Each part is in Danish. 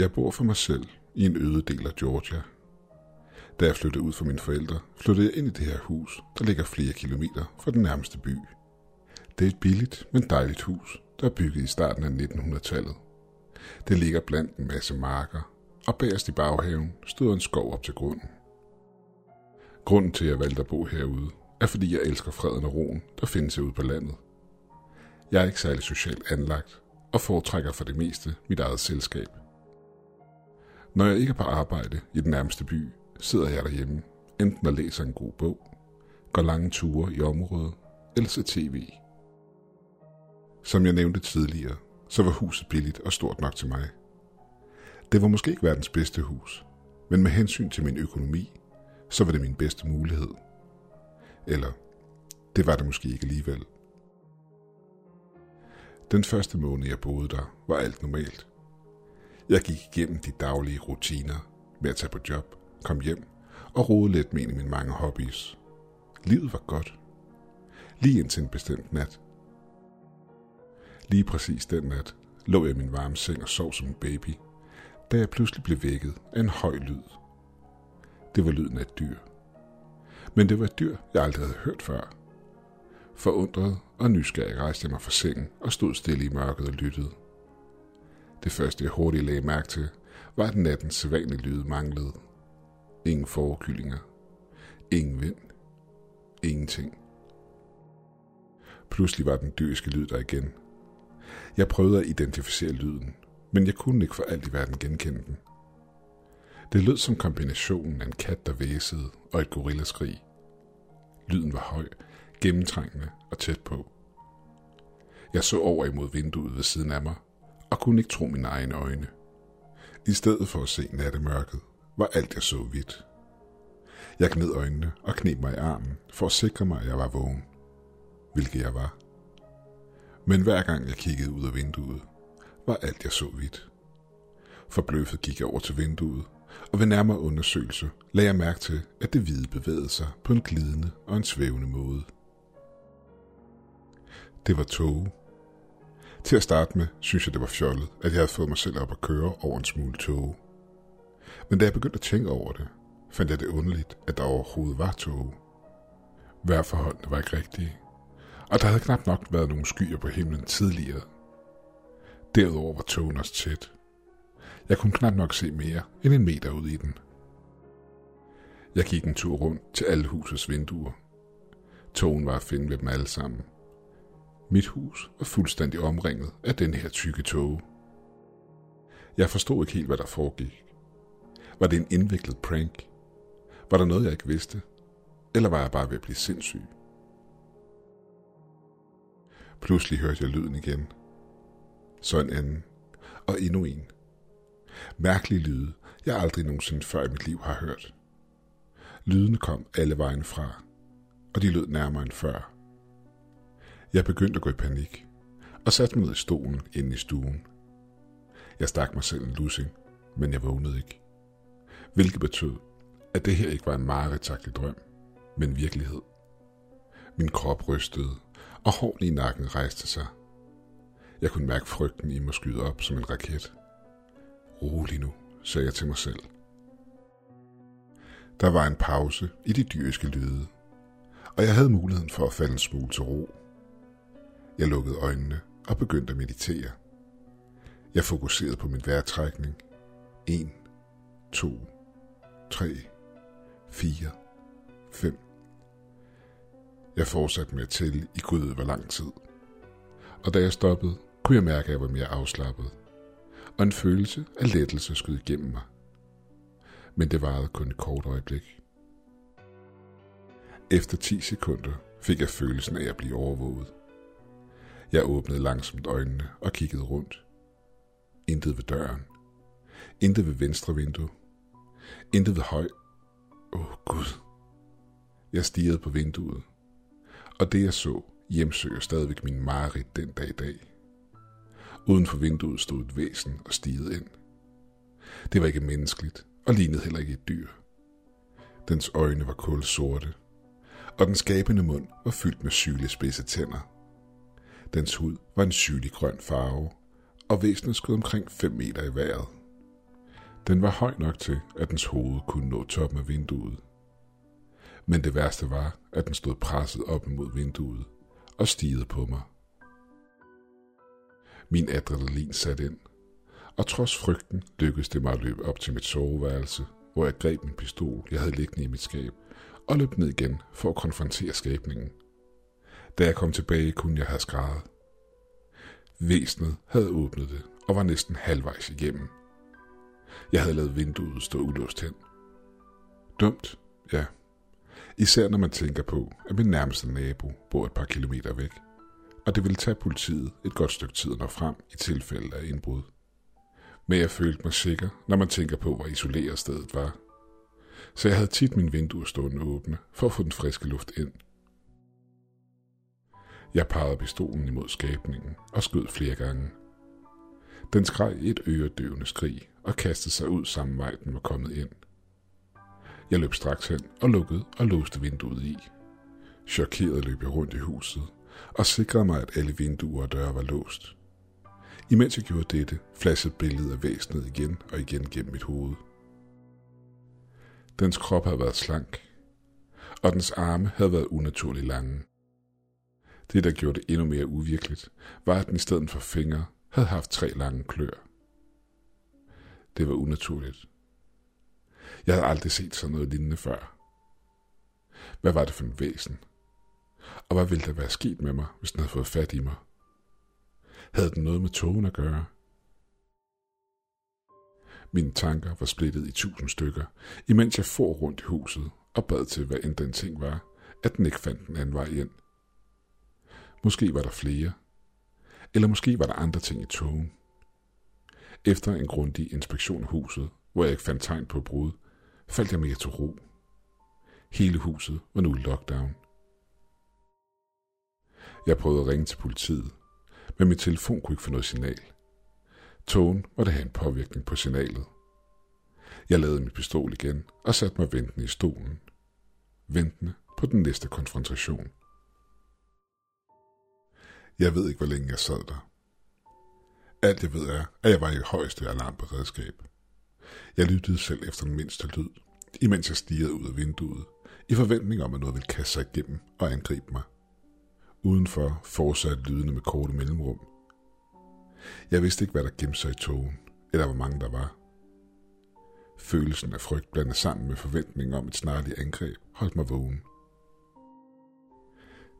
Jeg bor for mig selv i en øde del af Georgia. Da jeg flyttede ud fra mine forældre, flyttede jeg ind i det her hus, der ligger flere kilometer fra den nærmeste by. Det er et billigt, men dejligt hus, der er bygget i starten af 1900-tallet. Det ligger blandt en masse marker, og bagerst i baghaven stod en skov op til grunden. Grunden til, at jeg valgte at bo herude, er fordi jeg elsker freden og roen, der findes herude på landet. Jeg er ikke særlig socialt anlagt, og foretrækker for det meste mit eget selskab. Når jeg ikke er på arbejde i den nærmeste by, sidder jeg derhjemme, enten og læser en god bog, går lange ture i området, eller ser tv. Som jeg nævnte tidligere, så var huset billigt og stort nok til mig. Det var måske ikke verdens bedste hus, men med hensyn til min økonomi, så var det min bedste mulighed. Eller, det var det måske ikke alligevel. Den første måned, jeg boede der, var alt normalt. Jeg gik igennem de daglige rutiner med at tage på job, kom hjem og rode lidt med en af mine mange hobbies. Livet var godt. Lige indtil en bestemt nat. Lige præcis den nat lå jeg i min varme seng og sov som en baby, da jeg pludselig blev vækket af en høj lyd. Det var lyden af et dyr. Men det var et dyr, jeg aldrig havde hørt før. Forundret og nysgerrig rejste jeg mig fra sengen og stod stille i mørket og lyttede. Det første jeg hurtigt lagde mærke til, var at nattens sædvanlige lyd manglede. Ingen forkyllinger. Ingen vind. Ingenting. Pludselig var den dyriske lyd der igen. Jeg prøvede at identificere lyden, men jeg kunne ikke for alt i verden genkende den. Det lød som kombinationen af en kat, der væsede, og et gorillaskrig. Lyden var høj, gennemtrængende og tæt på. Jeg så over imod vinduet ved siden af mig, og kunne ikke tro mine egne øjne. I stedet for at se nattemørket, var alt jeg så hvidt. Jeg gned øjnene og kneb mig i armen for at sikre mig, at jeg var vågen. Hvilket jeg var. Men hver gang jeg kiggede ud af vinduet, var alt jeg så hvidt. Forbløffet gik jeg over til vinduet, og ved nærmere undersøgelse lagde jeg mærke til, at det hvide bevægede sig på en glidende og en svævende måde. Det var tog. Til at starte med, synes jeg, det var fjollet, at jeg havde fået mig selv op at køre over en smule tog. Men da jeg begyndte at tænke over det, fandt jeg det underligt, at der overhovedet var tog. Vejrforholdene var ikke rigtige, og der havde knap nok været nogen skyer på himlen tidligere. Derudover var togen også tæt. Jeg kunne knap nok se mere end en meter ud i den. Jeg gik en tur rundt til alle husets vinduer. Togen var at finde ved dem alle sammen. Mit hus var fuldstændig omringet af den her tykke tåge. Jeg forstod ikke helt, hvad der foregik. Var det en indviklet prank? Var der noget, jeg ikke vidste? Eller var jeg bare ved at blive sindssyg? Pludselig hørte jeg lyden igen. Så en anden. Og endnu en. Mærkelige lyde, jeg aldrig nogensinde før i mit liv har hørt. Lyden kom alle vejen fra, og de lød nærmere end før. Jeg begyndte at gå i panik, og satte mig ned i stolen inde i stuen. Jeg stak mig selv en lussing, men jeg vågnede ikke. Hvilket betød, at det her ikke var en mareridtsagtig drøm, men virkelighed. Min krop rystede, og hårene i nakken rejste sig. Jeg kunne mærke frygten i mig skyde op som en raket. Rolig nu, sagde jeg til mig selv. Der var en pause i de dyriske lyde, og jeg havde muligheden for at falde en smule til ro. Jeg lukkede øjnene og begyndte at meditere. Jeg fokuserede på min vejrtrækning. 1, 2, 3, 4, 5. Jeg fortsatte med at tælle i gud ved hvor lang tid. Og da jeg stoppede, kunne jeg mærke, at jeg var mere afslappet. Og en følelse af lettelse skød igennem mig. Men det varede kun et kort øjeblik. Efter 10 sekunder fik jeg følelsen af at blive overvåget. Jeg åbnede langsomt øjnene og kiggede rundt. Intet ved døren. Intet ved venstre vindue. Intet ved høj. Åh, oh, Gud. Jeg stirrede på vinduet. Og det jeg så, hjemsøger stadigvæk min mareridt den dag i dag. Uden for vinduet stod et væsen og stigede ind. Det var ikke menneskeligt, og lignede heller ikke et dyr. Dens øjne var kul sorte, og den skabende mund var fyldt med syle spidse tænder. Dens hud var en sygelig grøn farve, og væsenet skød omkring 5 meter i vejret. Den var høj nok til, at dens hoved kunne nå toppen af vinduet. Men det værste var, at den stod presset op imod vinduet og stigede på mig. Min adrenalin satte ind, og trods frygten lykkedes det mig at løbe op til mit soveværelse, hvor jeg greb min pistol, jeg havde liggende i mit skab, og løb ned igen for at konfrontere skabningen. Da jeg kom tilbage, kunne jeg have skrevet. Væsnet havde åbnet det og var næsten halvvejs igennem. Jeg havde lavet vinduet stå ulåst hen. Dumt, ja. Især når man tænker på, at min nærmeste nabo bor et par kilometer væk, og det ville tage politiet et godt stykke tid at nå frem i tilfælde af indbrud. Men jeg følte mig sikker, når man tænker på, hvor isoleret stedet var. Så jeg havde tit min vinduer stående åbne for at få den friske luft ind. Jeg pegede pistolen imod skabningen og skød flere gange. Den skreg et øredøvende skrig og kastede sig ud samme vej, den var kommet ind. Jeg løb straks hen og lukkede og låste vinduet i. Chokeret løb jeg rundt i huset og sikrede mig, at alle vinduer og døre var låst. Imens jeg gjorde dette, flashede billedet af væsenet igen og igen gennem mit hoved. Dens krop havde været slank, og dens arme havde været unaturligt lange. Det, der gjorde det endnu mere uvirkeligt, var, at den i stedet for fingre havde haft tre lange klør. Det var unaturligt. Jeg havde aldrig set sådan noget lignende før. Hvad var det for en væsen? Og hvad ville der være sket med mig, hvis den havde fået fat i mig? Havde den noget med togen at gøre? Mine tanker var splittet i tusind stykker, imens jeg for rundt i huset og bad til, hvad end den ting var, at den ikke fandt en anden vej ind. Måske var der flere. Eller måske var der andre ting i togen. Efter en grundig inspektion af huset, hvor jeg ikke fandt tegn på brud, faldt jeg mere til ro. Hele huset var nu i lockdown. Jeg prøvede at ringe til politiet, men min telefon kunne ikke få noget signal. Togen måtte have en påvirkning på signalet. Jeg lavede min pistol igen og satte mig ventende i stolen. Ventende på den næste konfrontation. Jeg ved ikke, hvor længe jeg sad der. Alt jeg ved er, at jeg var i højeste alarmberedskab. Jeg lyttede selv efter den mindste lyd, imens jeg stirrede ud af vinduet, i forventning om, at noget ville kaste sig igennem og angribe mig. Udenfor fortsatte lydene med korte mellemrum. Jeg vidste ikke, hvad der gemte sig i togen, eller hvor mange der var. Følelsen af frygt blandet sammen med forventningen om et snarligt angreb holdt mig vågen.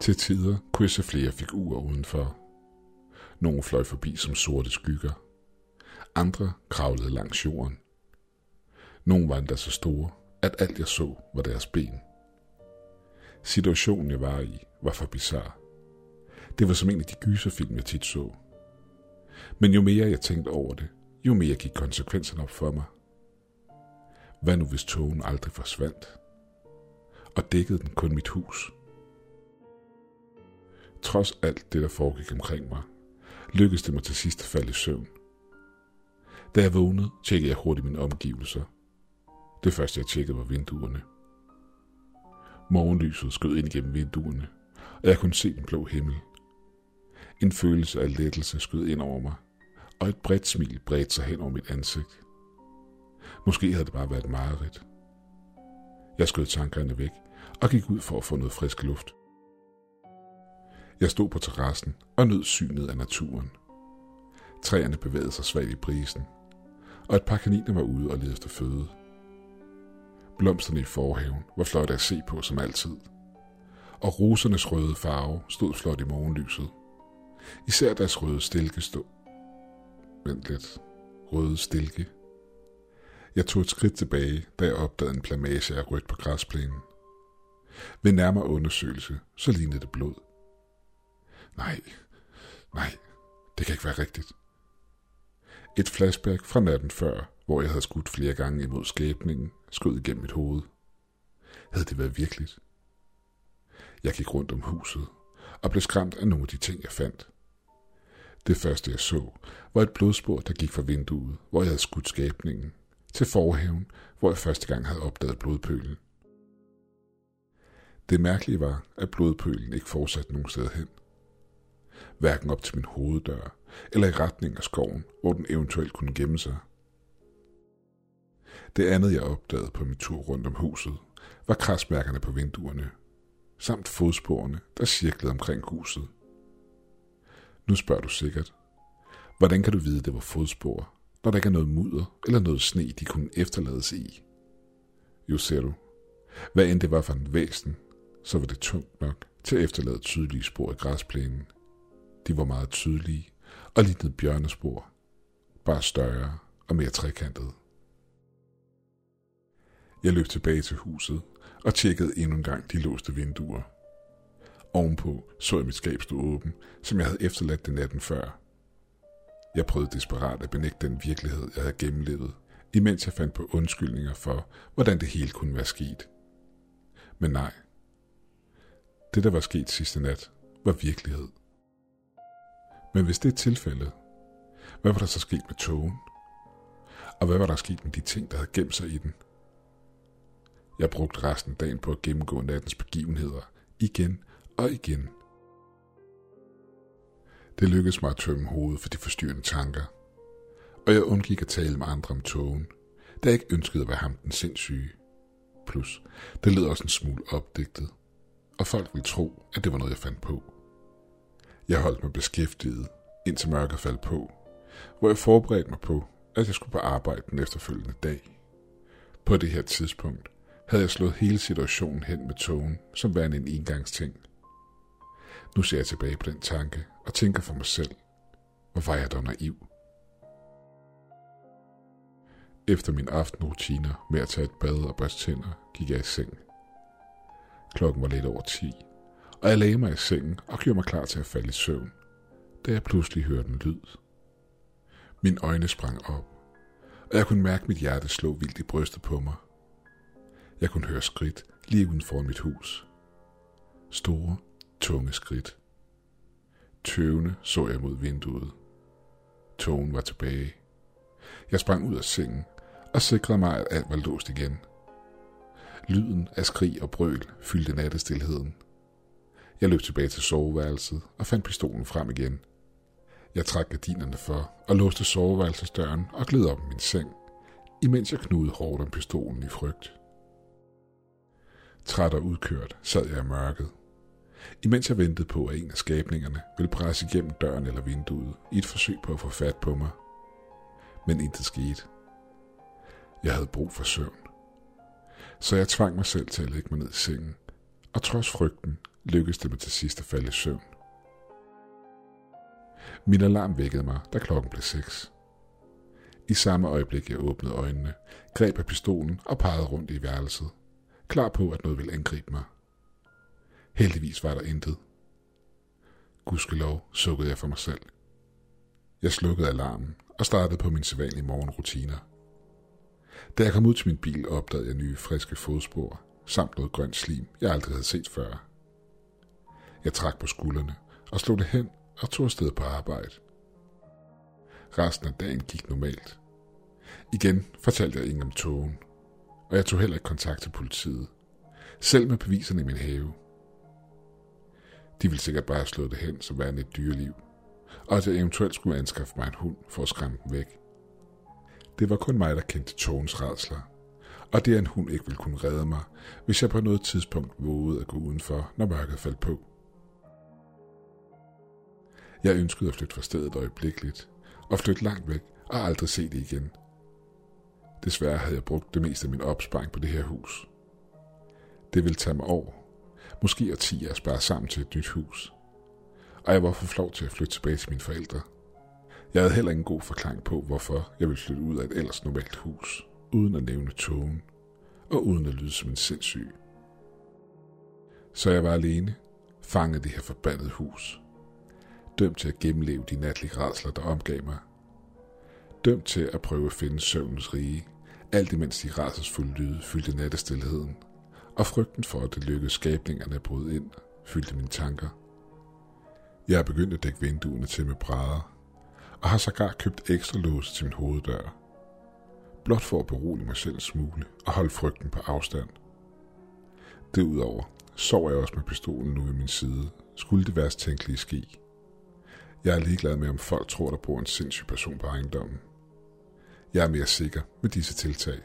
Til tider kunne jeg se flere figurer udenfor. Nogle fløj forbi som sorte skygger. Andre kravlede langs jorden. Nogle var endda så store, at alt jeg så var deres ben. Situationen jeg var i var for bizarre. Det var som en af de gyserfilm, jeg tit så. Men jo mere jeg tænkte over det, jo mere gik konsekvenserne op for mig. Hvad nu hvis togen aldrig forsvandt? Og dækkede den kun mit hus? Trods alt det, der foregik omkring mig, lykkedes det mig til sidst at falde i søvn. Da jeg vågnede, tjekkede jeg hurtigt mine omgivelser. Det første, jeg tjekkede, var vinduerne. Morgenlyset skød ind gennem vinduerne, og jeg kunne se den blå himmel. En følelse af lettelse skød ind over mig, og et bredt smil bredte sig hen over mit ansigt. Måske havde det bare været mareridt. Jeg skød tankerne væk og gik ud for at få noget frisk luft. Jeg stod på terrassen og nød synet af naturen. Træerne bevægede sig svagt i brisen, og et par kaniner var ude og lede efter føde. Blomsterne i forhaven var flotte at se på som altid, og rosernes røde farve stod flot i morgenlyset. Især deres røde stilke stod. Vent lidt. Røde stilke. Jeg tog et skridt tilbage, da jeg opdagede en plamage af rødt på græsplænen. Ved nærmere undersøgelse, så lignede det blod. Nej, nej, det kan ikke være rigtigt. Et flashback fra natten før, hvor jeg havde skudt flere gange imod skæbningen, skød igennem mit hoved. Havde det været virkeligt? Jeg gik rundt om huset og blev skræmt af nogle af de ting, jeg fandt. Det første, jeg så, var et blodspor, der gik fra vinduet, hvor jeg havde skudt skæbningen, til forhaven, hvor jeg første gang havde opdaget blodpølen. Det mærkelige var, at blodpølen ikke fortsatte nogen sted hen – hverken op til min hoveddør eller i retning af skoven, hvor den eventuelt kunne gemme sig. Det andet, jeg opdagede på min tur rundt om huset, var krasmærkerne på vinduerne, samt fodsporene, der cirklede omkring huset. Nu spørger du sikkert, hvordan kan du vide, det var fodspor, når der ikke er noget mudder eller noget sne, de kunne efterlades i? Jo, ser du, hvad end det var for en væsen, så var det tungt nok til at efterlade tydelige spor i græsplænen. De var meget tydelige og lignede bjørnespor, bare større og mere trekantede. Jeg løb tilbage til huset og tjekkede endnu en gang de låste vinduer. Ovenpå så jeg mit skab stå åben, som jeg havde efterladt det natten før. Jeg prøvede desperat at benægte den virkelighed, jeg havde gennemlevet, imens jeg fandt på undskyldninger for, hvordan det hele kunne være sket. Men nej. Det, der var sket sidste nat, var virkelighed. Men hvis det er tilfældet, hvad var der så sket med togen? Og hvad var der sket med de ting, der havde gemt sig i den? Jeg brugte resten af dagen på at gennemgå nattens begivenheder, igen og igen. Det lykkedes mig at tømme hovedet for de forstyrrende tanker, og jeg undgik at tale med andre om togen, da jeg ikke ønskede at være ham den sindssyge. Plus, det lød også en smule opdigtet, og folk ville tro, at det var noget, jeg fandt på. Jeg holdt mig beskæftiget, indtil mørket faldt på, hvor jeg forberedte mig på, at jeg skulle på arbejde den efterfølgende dag. På det her tidspunkt havde jeg slået hele situationen hen med togen som værende en engangsting. Nu ser jeg tilbage på den tanke og tænker for mig selv, hvor var jeg dog naiv. Efter min aftenrutiner med at tage et bad og børste tænder, gik jeg i seng. Klokken var lidt over 10, og jeg lagde mig i sengen og gjorde mig klar til at falde i søvn, da jeg pludselig hørte en lyd. Mine øjne sprang op, og jeg kunne mærke mit hjerte slå vildt i brystet på mig. Jeg kunne høre skridt lige uden for mit hus. Store, tunge skridt. Tøvende så jeg mod vinduet. Togen var tilbage. Jeg sprang ud af sengen og sikrede mig, at alt var låst igen. Lyden af skrig og brøl fyldte nattestilheden. Jeg løb tilbage til soveværelset og fandt pistolen frem igen. Jeg trak gardinerne for og låste soveværelsesdøren og gled op i min seng, imens jeg knudede hårdt om pistolen i frygt. Træt og udkørt sad jeg i mørket, imens jeg ventede på, at en af skabningerne ville presse igennem døren eller vinduet i et forsøg på at få fat på mig. Men intet skete. Jeg havde brug for søvn. Så jeg tvang mig selv til at lægge mig ned i sengen, og trods frygten lykkedes det mig til sidst at falde i søvn. Min alarm vækkede mig, da klokken blev seks. I samme øjeblik jeg åbnede øjnene, greb jeg pistolen og pegede rundt i værelset, klar på, at noget ville angribe mig. Heldigvis var der intet. Gudskelov sukkede jeg for mig selv. Jeg slukkede alarmen og startede på min sædvanlige morgenrutiner. Da jeg kom ud til min bil, opdagede jeg nye, friske fodspor, samt noget grønt slim, jeg aldrig havde set før. Jeg trak på skuldrene og slog det hen og tog afsted på arbejde. Resten af dagen gik normalt. Igen fortalte jeg ingen om togen, og jeg tog heller ikke kontakt til politiet, selv med beviserne i min have. De ville sikkert bare have slået det hen som værende et dyreliv, og at jeg eventuelt skulle anskaffe mig en hund for at skræmme den væk. Det var kun mig, der kendte togens redsler, og det er en hund ikke ville kunne redde mig, hvis jeg på noget tidspunkt vågede at gå udenfor, når mørket faldt på. Jeg ønskede at flytte fra stedet øjeblikkeligt, og flytte langt væk og aldrig se det igen. Desværre havde jeg brugt det meste af min opsparing på det her hus. Det ville tage mig år, måske årtier at spare sammen til et nyt hus. Og jeg var for flov til at flytte tilbage til mine forældre. Jeg havde heller ingen god forklaring på, hvorfor jeg ville flytte ud af et ellers normalt hus, uden at nævne togen, og uden at lyde som en sindssyg. Så jeg var alene, fanget det her forbandede hus. Dømt til at gennemleve de natlige rædsler, der omgav mig. Dømt til at prøve at finde søvnens rige, alt imens de rædselsfulde lyde fyldte nattestilheden, og frygten for, at det lykkedes skabningerne at bryde ind, fyldte mine tanker. Jeg er begyndt at dække vinduerne til med brædder, og har sågar købt ekstra låse til min hoveddør. Blot for at berolige mig selv en smule og holde frygten på afstand. Derudover sover jeg også med pistolen nu ved min side, skulle det værst tænkelige ske. Jeg er ligeglad med, om folk tror, der bor en sindssyg person på ejendommen. Jeg er mere sikker med disse tiltag.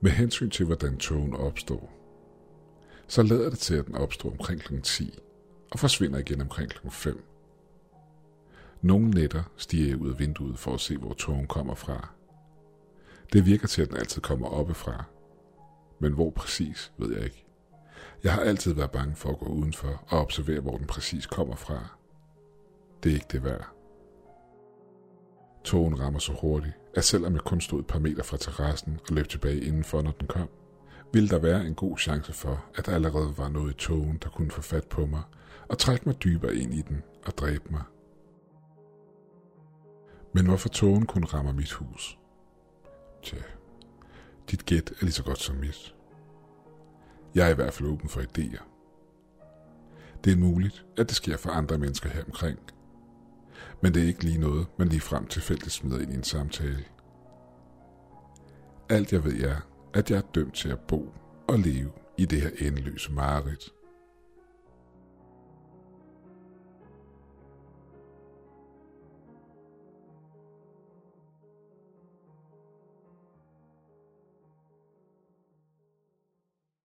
Med hensyn til, hvordan togen opstår, så lader det til, at den opstår omkring kl. 10 og forsvinder igen omkring kl. 5. Nogle nætter stiger jeg ud af vinduet for at se, hvor tågen kommer fra. Det virker til, at den altid kommer oppefra. Men hvor præcis, ved jeg ikke. Jeg har altid været bange for at gå udenfor og observere, hvor den præcis kommer fra. Det er ikke det værd. Tågen rammer så hurtigt, at selvom jeg kun stod et par meter fra terrassen og løb tilbage indenfor, når den kom, ville der være en god chance for, at der allerede var noget i togen, der kunne få fat på mig og trække mig dybere ind i den og dræbe mig. Men hvorfor togen kun rammer mit hus? Tja, dit gæt er lige så godt som mit. Jeg er i hvert fald åben for idéer. Det er muligt, at det sker for andre mennesker her omkring. Men det er ikke lige noget, man lige frem tilfældigt smider ind i en samtale. Alt jeg ved er, at jeg er dømt til at bo og leve i det her endeløse mareridt.